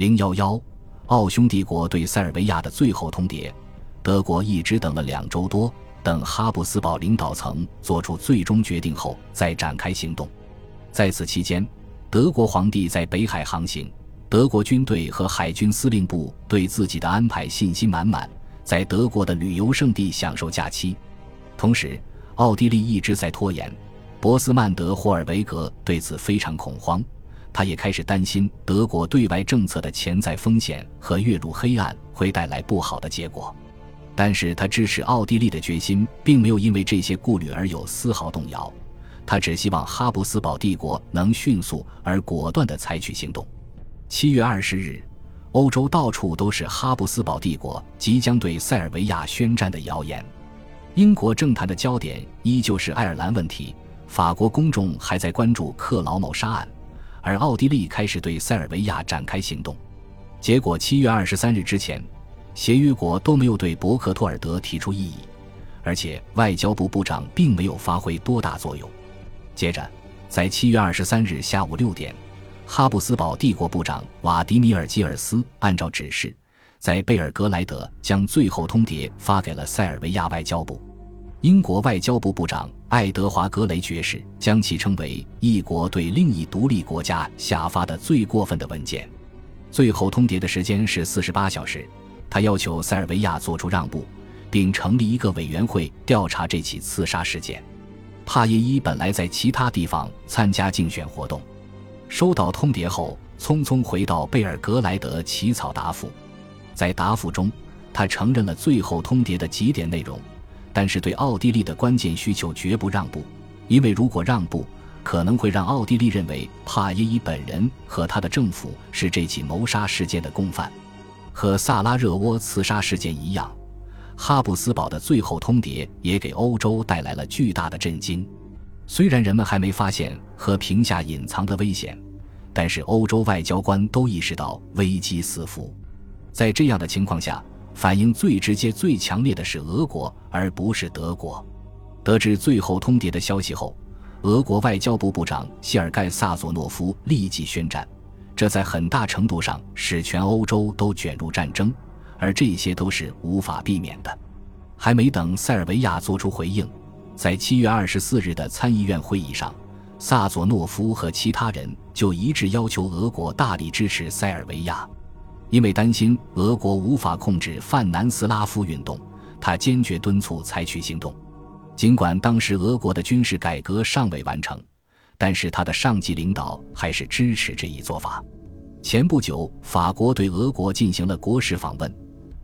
零幺幺，奥匈帝国对塞尔维亚的最后通牒，德国一直等了两周多，等哈布斯堡领导层做出最终决定后再展开行动。在此期间，德国皇帝在北海航行，德国军队和海军司令部对自己的安排信心满满，在德国的旅游胜地享受假期。同时，奥地利一直在拖延。博斯曼德霍尔维格对此非常恐慌，他也开始担心德国对外政策的潜在风险和跃入黑暗会带来不好的结果。但是他支持奥地利的决心并没有因为这些顾虑而有丝毫动摇，他只希望哈布斯堡帝国能迅速而果断地采取行动。七月二十日，欧洲到处都是哈布斯堡帝国即将对塞尔维亚宣战的谣言，英国政坛的焦点依旧是爱尔兰问题。法国公众还在关注克劳谋杀案，而奥地利开始对塞尔维亚展开行动。结果，七月二十三日之前，协约国都没有对博克托尔德提出异议，而且外交部部长并没有发挥多大作用。接着，在七月二十三日下午六点，哈布斯堡帝国部长瓦迪米尔基尔斯按照指示，在贝尔格莱德将最后通牒发给了塞尔维亚外交部。英国外交部部长爱德华·格雷爵士将其称为一国对另一独立国家下发的最过分的文件。最后通牒的时间是四十八小时。他要求塞尔维亚做出让步，并成立一个委员会调查这起刺杀事件。帕耶伊本来在其他地方参加竞选活动，收到通牒后匆匆回到贝尔格莱德起草答复。在答复中，他承认了最后通牒的几点内容。但是对奥地利的关键需求绝不让步，因为如果让步，可能会让奥地利认为帕耶伊本人和他的政府是这起谋杀事件的共犯。和萨拉热窝刺杀事件一样，哈布斯堡的最后通牒也给欧洲带来了巨大的震惊。虽然人们还没发现和平下隐藏的危险，但是欧洲外交官都意识到危机四伏。在这样的情况下。反应最直接、最强烈的是俄国，而不是德国。得知最后通牒的消息后，俄国外交部部长谢尔盖·萨佐诺夫立即宣战。这在很大程度上使全欧洲都卷入战争，而这些都是无法避免的。还没等塞尔维亚做出回应，在七月二十四日的参议院会议上，萨佐诺夫和其他人就一致要求俄国大力支持塞尔维亚。因为担心俄国无法控制泛南斯拉夫运动，他坚决敦促采取行动。尽管当时俄国的军事改革尚未完成，但是他的上级领导还是支持这一做法。前不久，法国对俄国进行了国事访问，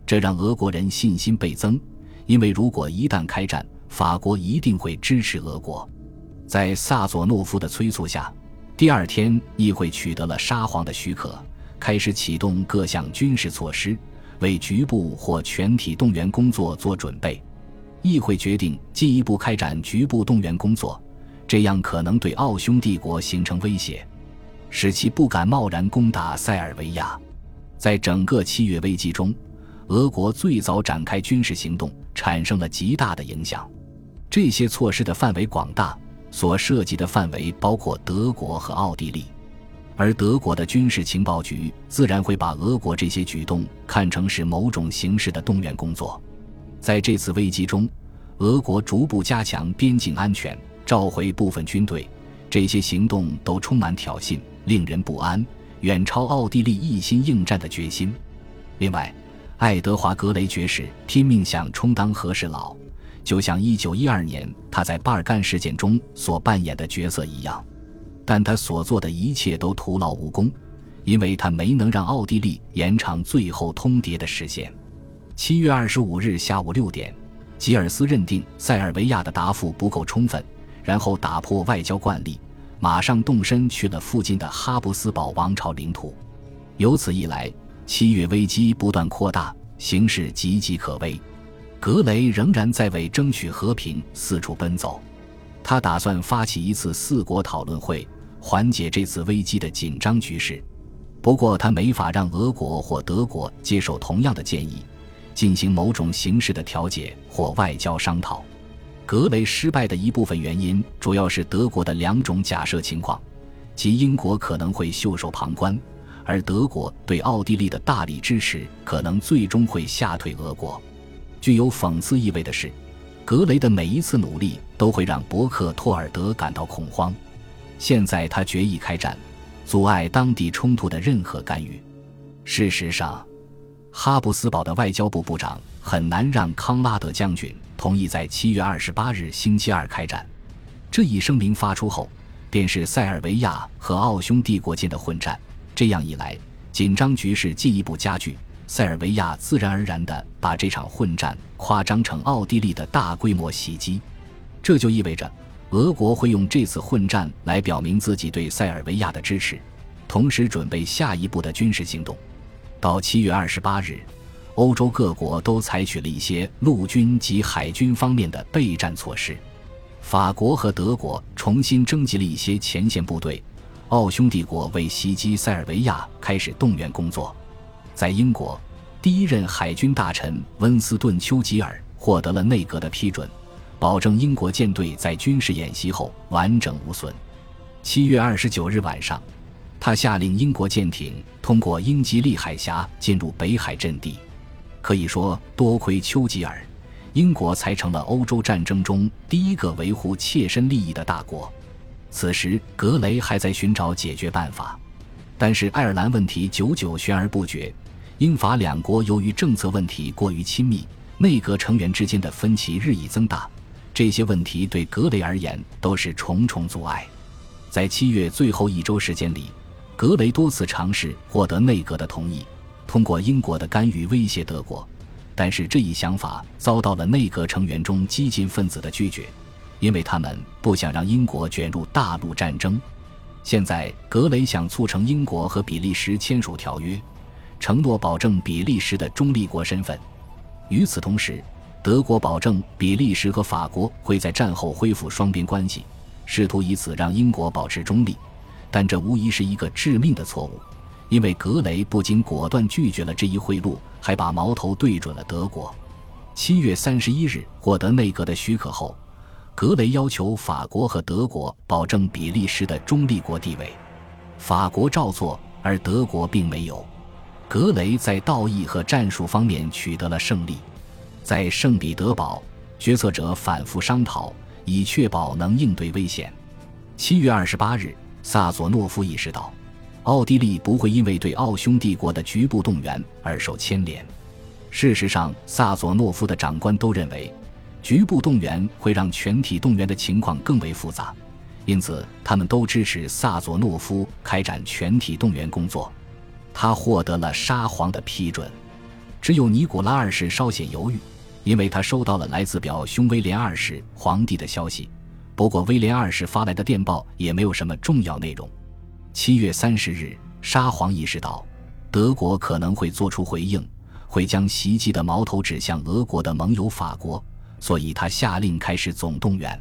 这让俄国人信心倍增，因为如果一旦开战，法国一定会支持俄国。在萨佐诺夫的催促下，第二天议会取得了沙皇的许可。开始启动各项军事措施，为局部或全体动员工作做准备。议会决定进一步开展局部动员工作，这样可能对奥匈帝国形成威胁，使其不敢贸然攻打塞尔维亚。在整个七月危机中，俄国最早展开军事行动，产生了极大的影响。这些措施的范围广大，所涉及的范围包括德国和奥地利。而德国的军事情报局自然会把俄国这些举动看成是某种形式的动员工作。在这次危机中，俄国逐步加强边境安全，召回部分军队，这些行动都充满挑衅，令人不安，远超奥地利一心应战的决心。另外，爱德华·格雷爵士拼命想充当和事佬，就像1912年他在巴尔干事件中所扮演的角色一样。但他所做的一切都徒劳无功，因为他没能让奥地利延长最后通牒的时限。七月二十五日下午六点，吉尔斯认定塞尔维亚的答复不够充分，然后打破外交惯例，马上动身去了附近的哈布斯堡王朝领土。由此一来，七月危机不断扩大，形势岌岌可危。格雷仍然在为争取和平四处奔走，他打算发起一次四国讨论会。缓解这次危机的紧张局势，不过他没法让俄国或德国接受同样的建议，进行某种形式的调解或外交商讨。格雷失败的一部分原因主要是德国的两种假设情况：即英国可能会袖手旁观，而德国对奥地利的大力支持可能最终会吓退俄国。具有讽刺意味的是，格雷的每一次努力都会让伯克托尔德感到恐慌。现在他决意开战，阻碍当地冲突的任何干预。事实上，哈布斯堡的外交部部长很难让康拉德将军同意在七月二十八日星期二开战。这一声明发出后，便是塞尔维亚和奥匈帝国间的混战。这样一来，紧张局势进一步加剧。塞尔维亚自然而然地把这场混战夸张成奥地利的大规模袭击，这就意味着俄国会用这次混战来表明自己对塞尔维亚的支持，同时准备下一步的军事行动。到七月二十八日，欧洲各国都采取了一些陆军及海军方面的备战措施，法国和德国重新征集了一些前线部队。奥匈帝国为袭击塞尔维亚开始动员工作，在英国，第一任海军大臣温斯顿·丘吉尔获得了内阁的批准，保证英国舰队在军事演习后完整无损。七月二十九日晚上，他下令英国舰艇通过英吉利海峡进入北海阵地。可以说，多亏丘吉尔，英国才成了欧洲战争中第一个维护切身利益的大国。此时，格雷还在寻找解决办法，但是爱尔兰问题久久悬而不决。英法两国由于政策问题过于亲密，内阁成员之间的分歧日益增大。这些问题对格雷而言都是重重阻碍。在七月最后一周时间里，格雷多次尝试获得内阁的同意，通过英国的干预威胁德国，但是这一想法遭到了内阁成员中激进分子的拒绝。因为他们不想让英国卷入大陆战争，现在格雷想促成英国和比利时签署条约，承诺保证比利时的中立国身份。与此同时，德国保证比利时和法国会在战后恢复双边关系，试图以此让英国保持中立。但这无疑是一个致命的错误，因为格雷不仅果断拒绝了这一贿赂，还把矛头对准了德国。七月三十一日获得内阁的许可后。格雷要求法国和德国保证比利时的中立国地位，法国照做，而德国并没有。格雷在道义和战术方面取得了胜利，在圣彼得堡，决策者反复商讨，以确保能应对危险。七月二十八日，萨佐诺夫意识到，奥地利不会因为对奥匈帝国的局部动员而受牵连。事实上，萨佐诺夫的长官都认为。局部动员会让全体动员的情况更为复杂，因此他们都支持萨佐诺夫开展全体动员工作。他获得了沙皇的批准，只有尼古拉二世稍显犹豫，因为他收到了来自表兄威廉二世皇帝的消息。不过威廉二世发来的电报也没有什么重要内容。七月三十日，沙皇意识到德国可能会做出回应，会将袭击的矛头指向俄国的盟友法国。所以他下令开始总动员，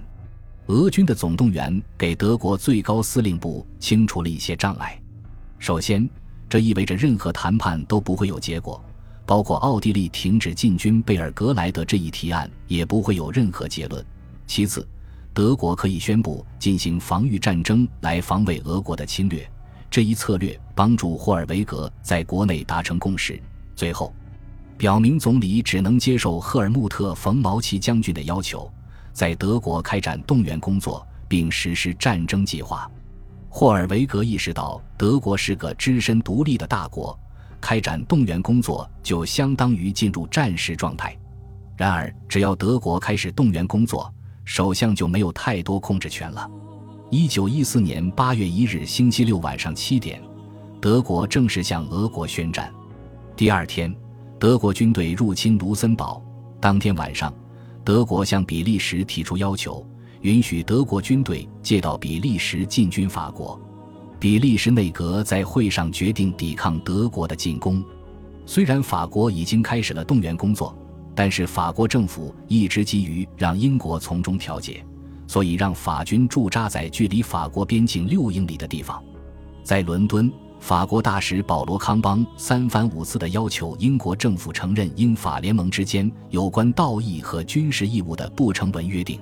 俄军的总动员给德国最高司令部清除了一些障碍。首先，这意味着任何谈判都不会有结果，包括奥地利停止进军贝尔格莱德这一提案也不会有任何结论。其次，德国可以宣布进行防御战争来防卫俄国的侵略，这一策略帮助霍尔维格在国内达成共识。最后。表明总理只能接受赫尔穆特·冯·毛奇将军的要求，在德国开展动员工作，并实施战争计划。霍尔维格意识到，德国是个只身独立的大国，开展动员工作就相当于进入战时状态。然而，只要德国开始动员工作，首相就没有太多控制权了。一九一四年八月一日星期六晚上七点，德国正式向俄国宣战。第二天。德国军队入侵卢森堡。当天晚上，德国向比利时提出要求，允许德国军队借道比利时进军法国。比利时内阁在会上决定抵抗德国的进攻。虽然法国已经开始了动员工作，但是法国政府一直急于让英国从中调解，所以让法军驻扎在距离法国边境六英里的地方，在伦敦。法国大使保罗·康邦三番五次地要求英国政府承认英法联盟之间有关道义和军事义务的不成文约定。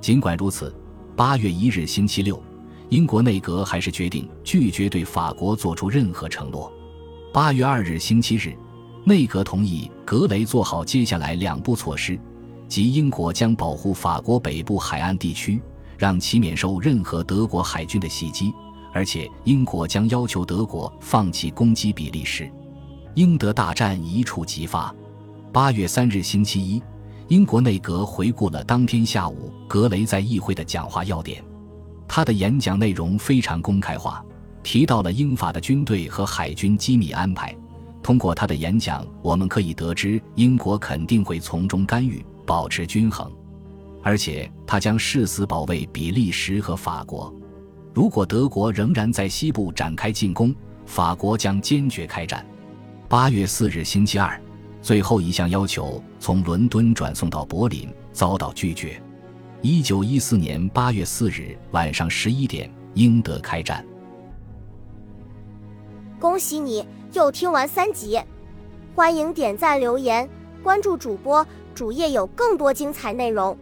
尽管如此，八月一日星期六，英国内阁还是决定拒绝对法国做出任何承诺。八月二日星期日，内阁同意格雷做好接下来两步措施，即英国将保护法国北部海岸地区，让其免受任何德国海军的袭击，而且英国将要求德国放弃攻击比利时。英德大战一触即发。八月三日星期一，英国内阁回顾了当天下午格雷在议会的讲话要点。他的演讲内容非常公开化，提到了英法的军队和海军机密安排。通过他的演讲，我们可以得知英国肯定会从中干预，保持均衡，而且他将誓死保卫比利时和法国。如果德国仍然在西部展开进攻，法国将坚决开战。八月四日星期二，最后一项要求从伦敦转送到柏林，遭到拒绝。一九一四年八月四日晚上十一点，英德开战。恭喜你又听完三集，欢迎点赞、留言、关注主播，主页有更多精彩内容。